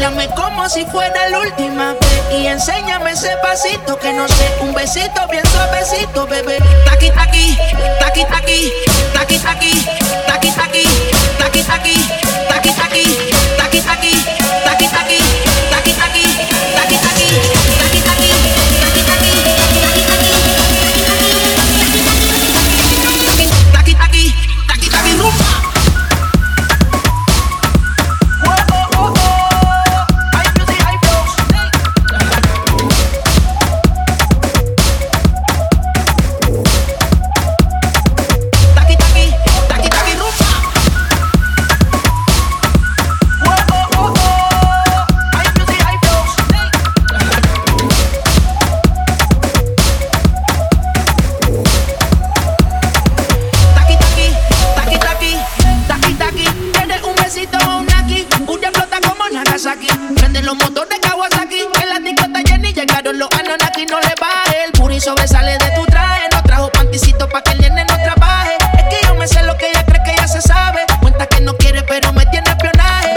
Bailame como si fuera la última vez y enséñame ese pasito que no sé, un besito bien suavecito, bebé. Taqui, taqui, prenden los motores Kawasaki. En la discota Jenny llegaron los Anonaki. No le baje, el puri sobresale de tu traje. No trajo panticito pa' que el nene no trabaje. Es que yo me sé lo que ella cree que ya se sabe. Cuenta que no quiere, pero me tiene espionaje.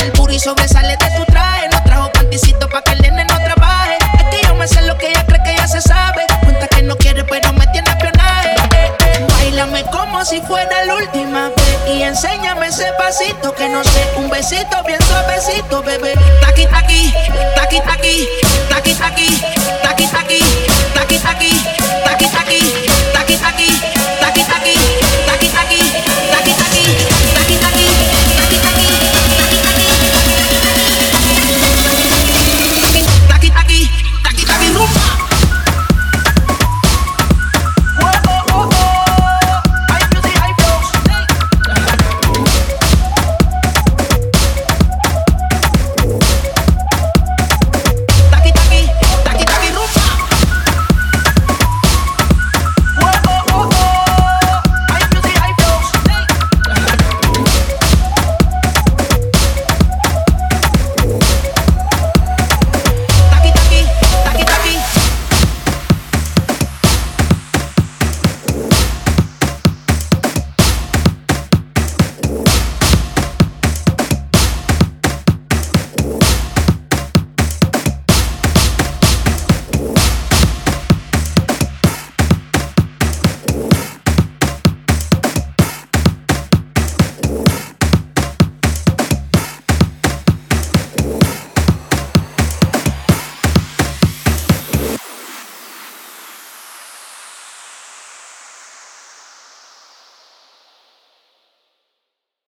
El puri sobresale de tu traje. No trajo panticito pa' que el nene no trabaje. Es que yo me sé lo que ella cree que ya se sabe. Cuenta que no quiere, pero me tiene espionaje. Bailame como si fuera la última vez. Y enséñame ese pasito que no sé. Un besito bien suavecito, bebé. taki taki taki taki taki taki taki taki taki taki.